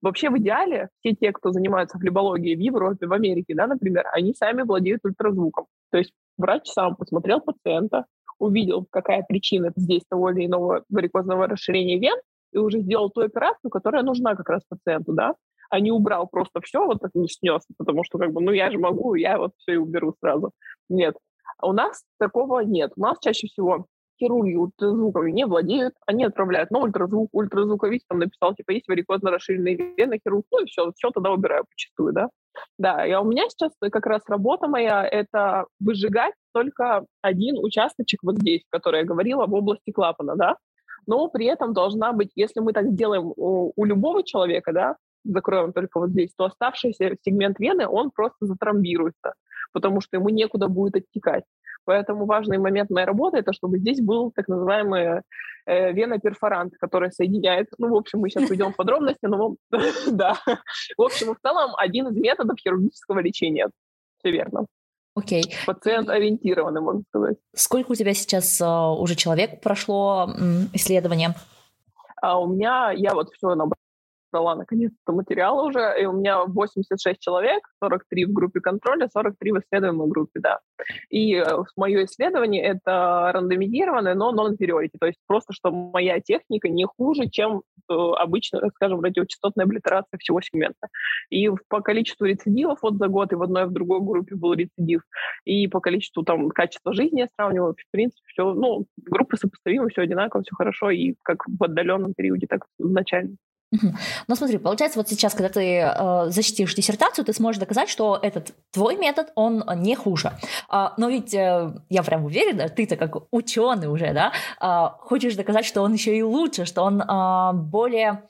Вообще в идеале все те, кто занимаются флебологией в Европе, в Америке, да, например, они сами владеют ультразвуком. То есть врач сам посмотрел пациента, увидел, какая причина здесь того или иного варикозного расширения вен, и уже сделал ту операцию, которая нужна как раз пациенту, да, а не убрал просто все, вот так не снес, потому что как бы, ну я же могу, я вот все и уберу сразу. Нет. У нас такого нет. У нас чаще всего хирурги ультразвуками не владеют, они отправляют на ультразвук, ультразвуковик там написал, типа, есть варикозно расширенные вены, хирург, ну и все, все тогда убираю почастую, да. Да, и у меня сейчас как раз работа моя — это выжигать только один участочек вот здесь, который я говорила, в области клапана, да, но при этом должна быть, если мы так сделаем у, у любого человека, да, закроем только вот здесь, то оставшийся сегмент вены, он просто затрамбируется, потому что ему некуда будет оттекать. Поэтому важный момент моей работы — это чтобы здесь был так называемый э, веноперфорант, который соединяет... Ну, в общем, мы сейчас уйдем в подробности, но да. В общем, в целом один из методов хирургического лечения. Все верно. Окей. Okay. Пациент ориентированный, можно сказать. Сколько у тебя сейчас uh, уже человек прошло исследование? А у меня, я вот все набрала собрала наконец-то материал уже, и у меня 86 человек, 43 в группе контроля, 43 в исследуемой группе, да. И э, мое исследование — это рандомизированное, но non-inferiority, то есть просто, что моя техника не хуже, чем э, обычно, скажем, радиочастотная облитерация всего сегмента. И по количеству рецидивов вот за год, и в одной, и в другой группе был рецидив, и по количеству там качества жизни я сравниваю, в принципе, все, ну, группы сопоставимы, все одинаково, все хорошо, и как в отдаленном периоде, так в начальном. Ну смотри, получается, вот сейчас, когда ты э, защитишь диссертацию, ты сможешь доказать, что этот твой метод, он не хуже. Э, но ведь э, я прям уверена, ты-то как ученый уже, да, э, хочешь доказать, что он еще и лучше, что он э, более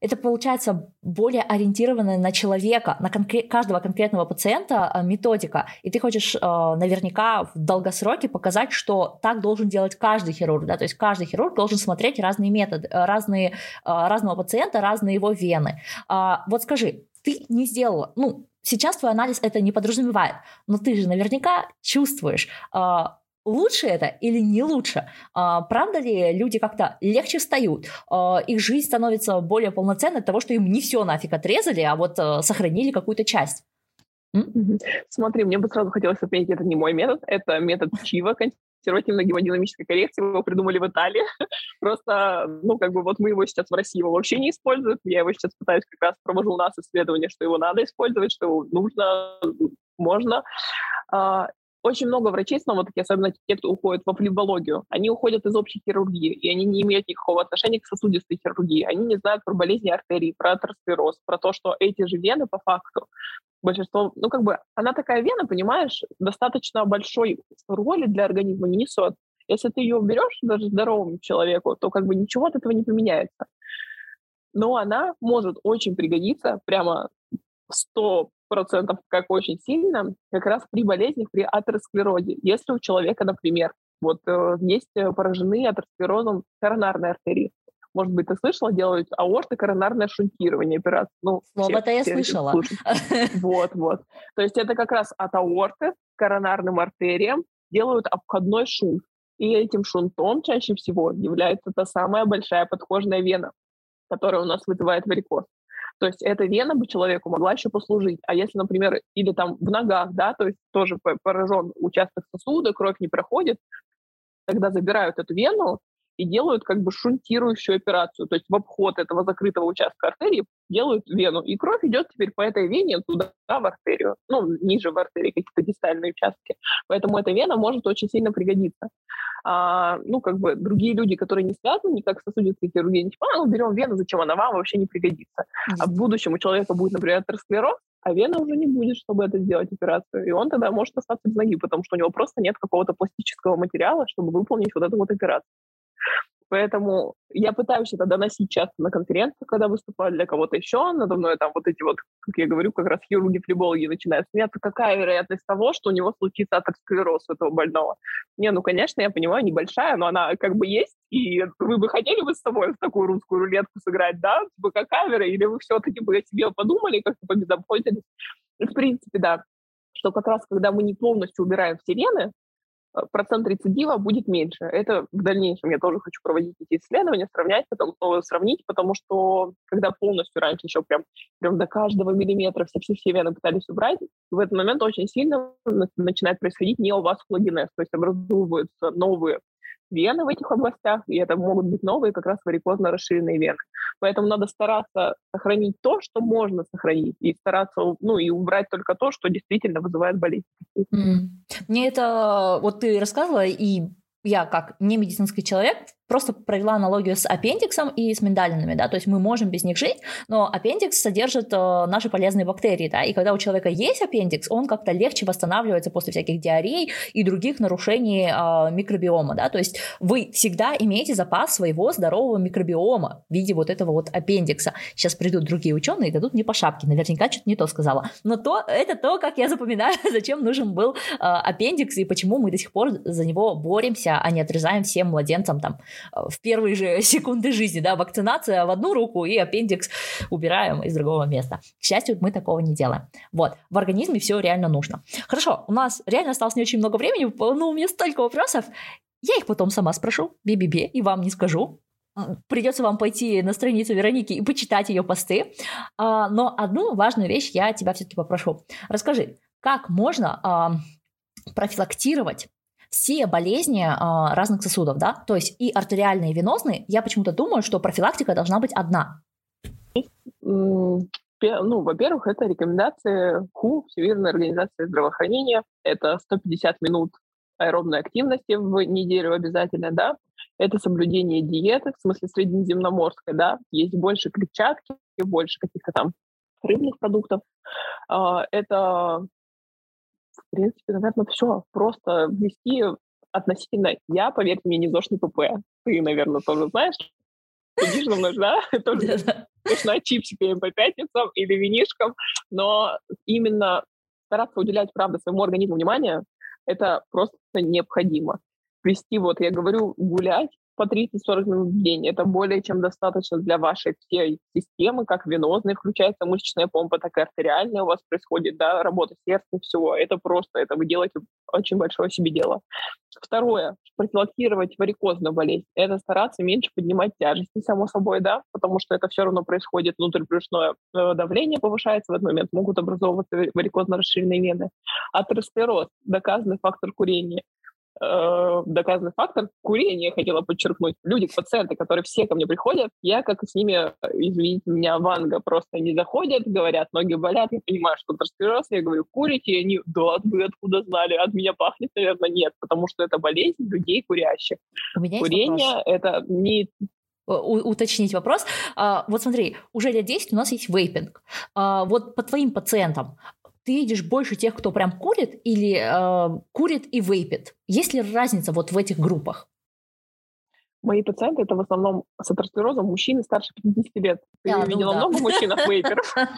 это получается более ориентированная на человека, на конкрет, каждого конкретного пациента э, методика. И ты хочешь э, наверняка в долгосроке показать, что так должен делать каждый хирург. Да? То есть каждый хирург должен смотреть разные методы, э, разные, разного пациента, разные его вены. А, вот скажи, ты не сделала, ну, сейчас твой анализ это не подразумевает, но ты же наверняка чувствуешь, лучше это или не лучше? А, правда ли люди как-то легче встают? А, их жизнь становится более полноценной от того, что им не все нафиг отрезали, а вот а, сохранили какую-то часть? Смотри, мне бы сразу хотелось отметить, это не мой метод, это метод Чива, консервативной гемодинамической коррекции, его придумали в Италии. Просто, ну, как бы вот мы его сейчас в России его вообще не используем. Я его сейчас пытаюсь как раз провожу у нас исследование, что его надо использовать, что его нужно, можно. Очень много врачей, снова таки, особенно те, кто уходит во флебологию, они уходят из общей хирургии, и они не имеют никакого отношения к сосудистой хирургии. Они не знают про болезни артерий, про атеросклероз, про то, что эти же вены по факту большинство, ну как бы, она такая вена, понимаешь, достаточно большой роли для организма не несет. Если ты ее уберешь даже здоровому человеку, то как бы ничего от этого не поменяется. Но она может очень пригодиться прямо 100 процентов как очень сильно, как раз при болезнях, при атеросклерозе. Если у человека, например, вот э, есть э, поражены атеросклерозом коронарной артерии, может быть, ты слышала, делают аорты коронарное шунтирование операции. Ну, Слово-то я слышала. Вот, вот. То есть это как раз от аорты коронарным артериям делают обходной шунт. И этим шунтом чаще всего является та самая большая подкожная вена, которая у нас вызывает варикоз. То есть эта вена бы человеку могла еще послужить. А если, например, или там в ногах, да, то есть тоже поражен участок сосуда, кровь не проходит, тогда забирают эту вену, и делают как бы шунтирующую операцию. То есть в обход этого закрытого участка артерии делают вену. И кровь идет теперь по этой вене туда, в артерию. Ну, ниже в артерии какие-то дистальные участки. Поэтому эта вена может очень сильно пригодиться. А, ну, как бы другие люди, которые не связаны никак с сосудистой хирургией, не типа, а, ну, берем вену, зачем она вам, вообще не пригодится. А в будущем у человека будет, например, атеросклероз, а вена уже не будет, чтобы это сделать операцию. И он тогда может остаться без ноги, потому что у него просто нет какого-то пластического материала, чтобы выполнить вот эту вот операцию. Поэтому я пытаюсь это доносить часто на конференциях, когда выступаю для кого-то еще. Надо мной там вот эти вот, как я говорю, как раз хирурги-флебологи начинают смеяться. Какая вероятность того, что у него случится атеросклероз у этого больного? Не, ну, конечно, я понимаю, небольшая, но она как бы есть. И вы бы хотели бы с собой в такую русскую рулетку сыграть, да? Типа какая вероятность? Или вы все-таки бы о себе подумали, как-то побезопасились? В принципе, да что как раз когда мы не полностью убираем все вены, процент рецидива будет меньше. Это в дальнейшем я тоже хочу проводить эти исследования, сравнять, потом снова сравнить, потому что когда полностью раньше еще прям, прям до каждого миллиметра все-все-все вены пытались убрать, в этот момент очень сильно начинает происходить неоваскулогенез, то есть образовываются новые вены в этих областях, и это могут быть новые как раз варикозно расширенные вены. Поэтому надо стараться сохранить то, что можно сохранить, и стараться, ну, и убрать только то, что действительно вызывает болезнь. Мне это, вот ты рассказывала, и я как не медицинский человек просто провела аналогию с аппендиксом и с миндалинами, да, то есть мы можем без них жить, но аппендикс содержит э, наши полезные бактерии, да, и когда у человека есть аппендикс, он как-то легче восстанавливается после всяких диарей и других нарушений э, микробиома, да, то есть вы всегда имеете запас своего здорового микробиома в виде вот этого вот аппендикса. Сейчас придут другие ученые и дадут мне по шапке, наверняка что-то не то сказала, но то, это то, как я запоминаю, зачем нужен был э, аппендикс и почему мы до сих пор за него боремся, а не отрезаем всем младенцам там в первые же секунды жизни, да, вакцинация в одну руку и аппендикс убираем из другого места. К счастью, мы такого не делаем. Вот, в организме все реально нужно. Хорошо, у нас реально осталось не очень много времени, но у меня столько вопросов, я их потом сама спрошу, би-би-би, и вам не скажу, придется вам пойти на страницу Вероники и почитать ее посты. А, но одну важную вещь я тебя все-таки попрошу. Расскажи, как можно профилактировать все болезни э, разных сосудов, да, то есть и артериальные, и венозные, я почему-то думаю, что профилактика должна быть одна. Ну, во-первых, это рекомендации ХУ, Всемирной организации здравоохранения. Это 150 минут аэробной активности в неделю обязательно, да. Это соблюдение диеты, в смысле среднеземноморской, да. Есть больше клетчатки, больше каких-то там рыбных продуктов. А, это в принципе, наверное, все. Просто вести относительно... Я, поверьте мне, не ЗОЖ, не ПП. Ты, наверное, тоже знаешь. Сидишь за мной, да? Тоже смешно чипсиками по пятницам или винишкам. Но именно стараться уделять, правда, своему организму внимание, это просто необходимо. Вести, вот я говорю, гулять, по 30-40 минут в день. Это более чем достаточно для вашей всей системы, как венозной включается мышечная помпа, так и артериальная у вас происходит, да, работа сердца, всего. Это просто, это вы делаете очень большое себе дело. Второе, профилактировать варикозную болезнь. Это стараться меньше поднимать тяжести, само собой, да, потому что это все равно происходит, внутрибрюшное э, давление повышается в этот момент, могут образовываться варикозно расширенные вены. Атеросклероз, доказанный фактор курения э, доказанный фактор курения, хотела подчеркнуть. Люди, пациенты, которые все ко мне приходят, я как с ними, извините меня, ванга, просто не заходят, говорят, ноги болят, я понимаю, что атеросклероз, я говорю, курите, и они, да, вы откуда знали, от меня пахнет, наверное, нет, потому что это болезнь людей курящих. Курение — это не уточнить вопрос. А, вот смотри, уже лет 10 у нас есть вейпинг. А, вот по твоим пациентам, ты видишь больше тех, кто прям курит или э, курит и вейпит? Есть ли разница вот в этих группах? Мои пациенты это в основном с атеросклерозом мужчины старше 50 лет. Ты а, видела ну, да. много мужчин-вейперов?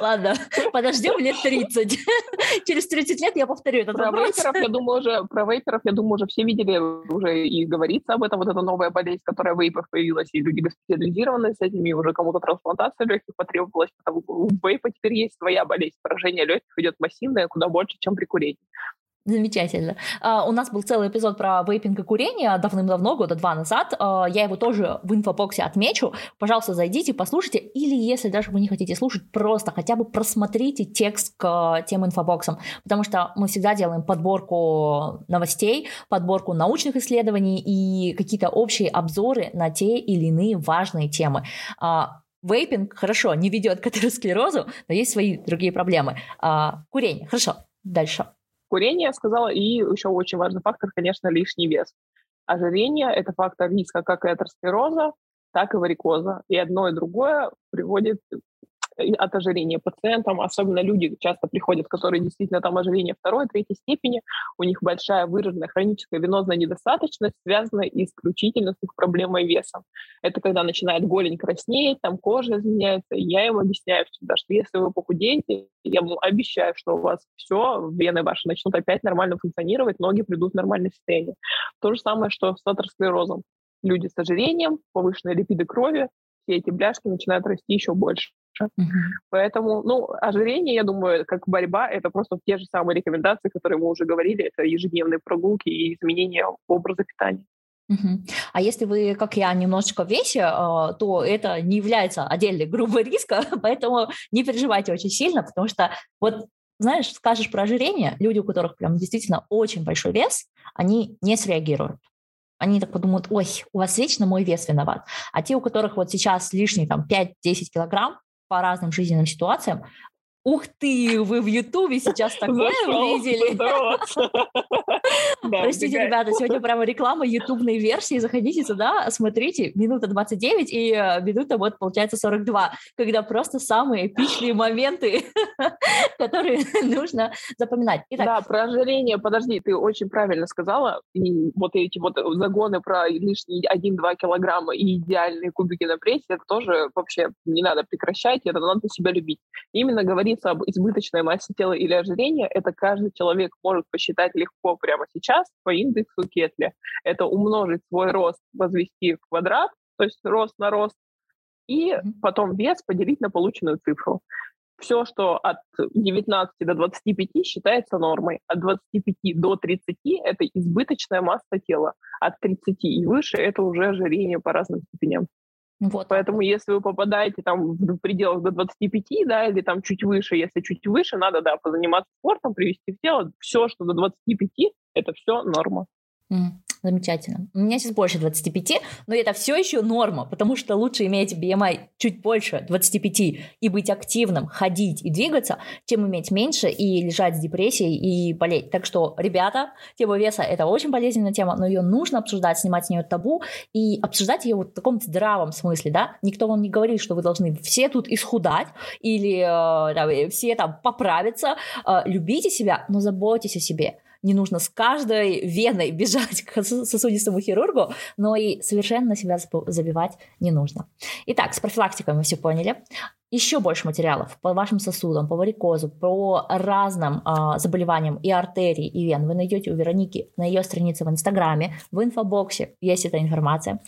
Ладно, подождем лет 30. Через 30 лет я повторю этот про вопрос. Вейперов, я думаю, уже, про вейперов, я думаю, уже все видели, уже и говорится об этом, вот эта новая болезнь, которая вейпов появилась, и люди госпитализированы с этими, уже кому-то трансплантация легких потребовалась, потому у вейпа теперь есть своя болезнь, поражение легких идет массивное, куда больше, чем при курении. Замечательно. Uh, у нас был целый эпизод про вейпинг и курение давным-давно, года два назад. Uh, я его тоже в инфобоксе отмечу. Пожалуйста, зайдите, послушайте. Или если даже вы не хотите слушать, просто хотя бы просмотрите текст к тем инфобоксам. Потому что мы всегда делаем подборку новостей, подборку научных исследований и какие-то общие обзоры на те или иные важные темы. Uh, вейпинг, хорошо, не ведет к атеросклерозу, но есть свои другие проблемы. Курение, хорошо. Дальше курение, я сказала, и еще очень важный фактор, конечно, лишний вес. Ожирение – это фактор риска как и атеросклероза, так и варикоза. И одно и другое приводит от ожирения пациентам, особенно люди часто приходят, которые действительно там ожирение второй, третьей степени, у них большая выраженная хроническая венозная недостаточность, связанная исключительно с их проблемой веса. Это когда начинает голень краснеть, там кожа изменяется. Я им объясняю всегда, что если вы похудеете, я вам обещаю, что у вас все, вены ваши начнут опять нормально функционировать, ноги придут в нормальное состояние. То же самое, что с атеросклерозом. Люди с ожирением, повышенные липиды крови, все эти бляшки начинают расти еще больше. Uh-huh. Поэтому, ну, ожирение, я думаю, как борьба, это просто те же самые рекомендации, которые мы уже говорили, это ежедневные прогулки и изменение образа питания. А если вы, как я, немножечко в весе, а, то это не является отдельной группой риска, поэтому не переживайте очень сильно, потому что вот знаешь, скажешь про ожирение, люди, у которых прям действительно очень большой вес, они не среагируют они так подумают, ой, у вас вечно мой вес виноват. А те, у которых вот сейчас лишний там 5-10 килограмм по разным жизненным ситуациям, Ух ты, вы в Ютубе сейчас такое увидели. Простите, ребята, сегодня прямо реклама ютубной версии. Заходите сюда, смотрите, минута 29 и э, минута вот получается 42, когда просто самые эпичные моменты, которые нужно запоминать. Итак. Да, про ожирение, подожди, ты очень правильно сказала. И вот эти вот загоны про лишние 1-2 килограмма и идеальные кубики на прессе, это тоже вообще не надо прекращать, это надо себя любить. Именно говорится об избыточной массе тела или ожирении, это каждый человек может посчитать легко прямо сейчас по индексу Кетли. Это умножить свой рост, возвести в квадрат, то есть рост на рост, и потом вес поделить на полученную цифру. Все, что от 19 до 25 считается нормой, от 25 до 30 – это избыточная масса тела, от 30 и выше – это уже ожирение по разным степеням. Вот. Поэтому если вы попадаете там в пределах до 25, да, или там чуть выше, если чуть выше, надо, да, позаниматься спортом, привести в тело. Все, что до 25, это все норма. Замечательно. У меня сейчас больше 25, но это все еще норма, потому что лучше иметь BMI чуть больше 25 и быть активным, ходить и двигаться, чем иметь меньше и лежать с депрессией и болеть. Так что, ребята, тема веса – это очень болезненная тема, но ее нужно обсуждать, снимать с нее табу и обсуждать ее вот в таком здравом смысле, да? Никто вам не говорит, что вы должны все тут исхудать или э, да, все там поправиться. Э, любите себя, но заботьтесь о себе не нужно с каждой веной бежать к сосудистому хирургу, но и совершенно себя забивать не нужно. Итак, с профилактикой мы все поняли. Еще больше материалов по вашим сосудам, по варикозу, по разным э, заболеваниям и артерий, и вен вы найдете у Вероники на ее странице в Инстаграме, в инфобоксе есть эта информация.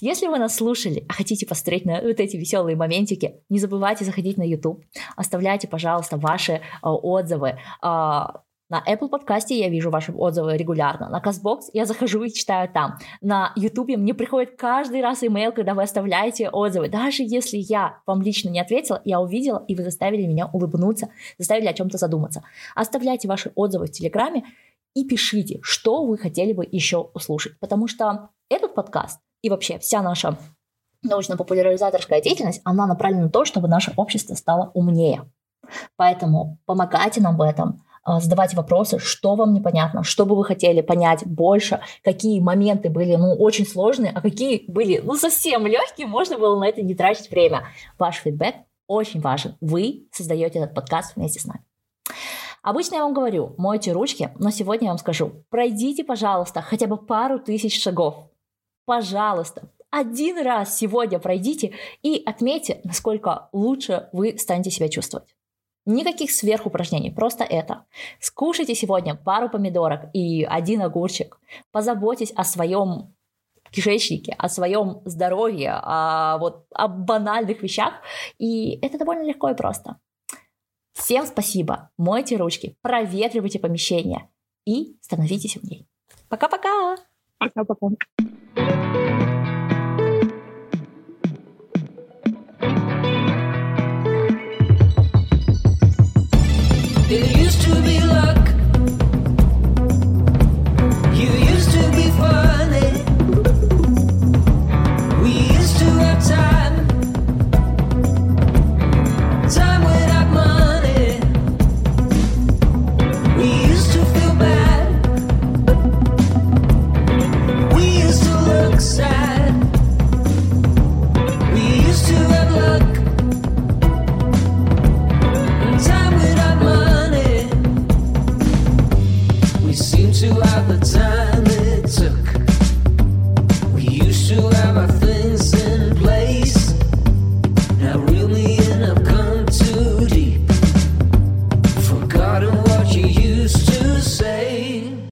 Если вы нас слушали, а хотите посмотреть на вот эти веселые моментики, не забывайте заходить на YouTube, оставляйте, пожалуйста, ваши э, отзывы, э, на Apple подкасте я вижу ваши отзывы регулярно. На CastBox я захожу и читаю там. На YouTube мне приходит каждый раз имейл, когда вы оставляете отзывы. Даже если я вам лично не ответила, я увидела, и вы заставили меня улыбнуться, заставили о чем-то задуматься. Оставляйте ваши отзывы в Телеграме и пишите, что вы хотели бы еще услышать. Потому что этот подкаст и вообще вся наша научно-популяризаторская деятельность, она направлена на то, чтобы наше общество стало умнее. Поэтому помогайте нам в этом, задавать вопросы, что вам непонятно, что бы вы хотели понять больше, какие моменты были ну, очень сложные, а какие были ну, совсем легкие, можно было на это не тратить время. Ваш фидбэк очень важен. Вы создаете этот подкаст вместе с нами. Обычно я вам говорю, мойте ручки, но сегодня я вам скажу, пройдите, пожалуйста, хотя бы пару тысяч шагов. Пожалуйста, один раз сегодня пройдите и отметьте, насколько лучше вы станете себя чувствовать. Никаких сверхупражнений, просто это. Скушайте сегодня пару помидорок и один огурчик. Позаботьтесь о своем кишечнике, о своем здоровье, о, вот, о банальных вещах. И это довольно легко и просто. Всем спасибо. Мойте ручки, проветривайте помещение. и становитесь умней. Пока-пока! Пока-пока.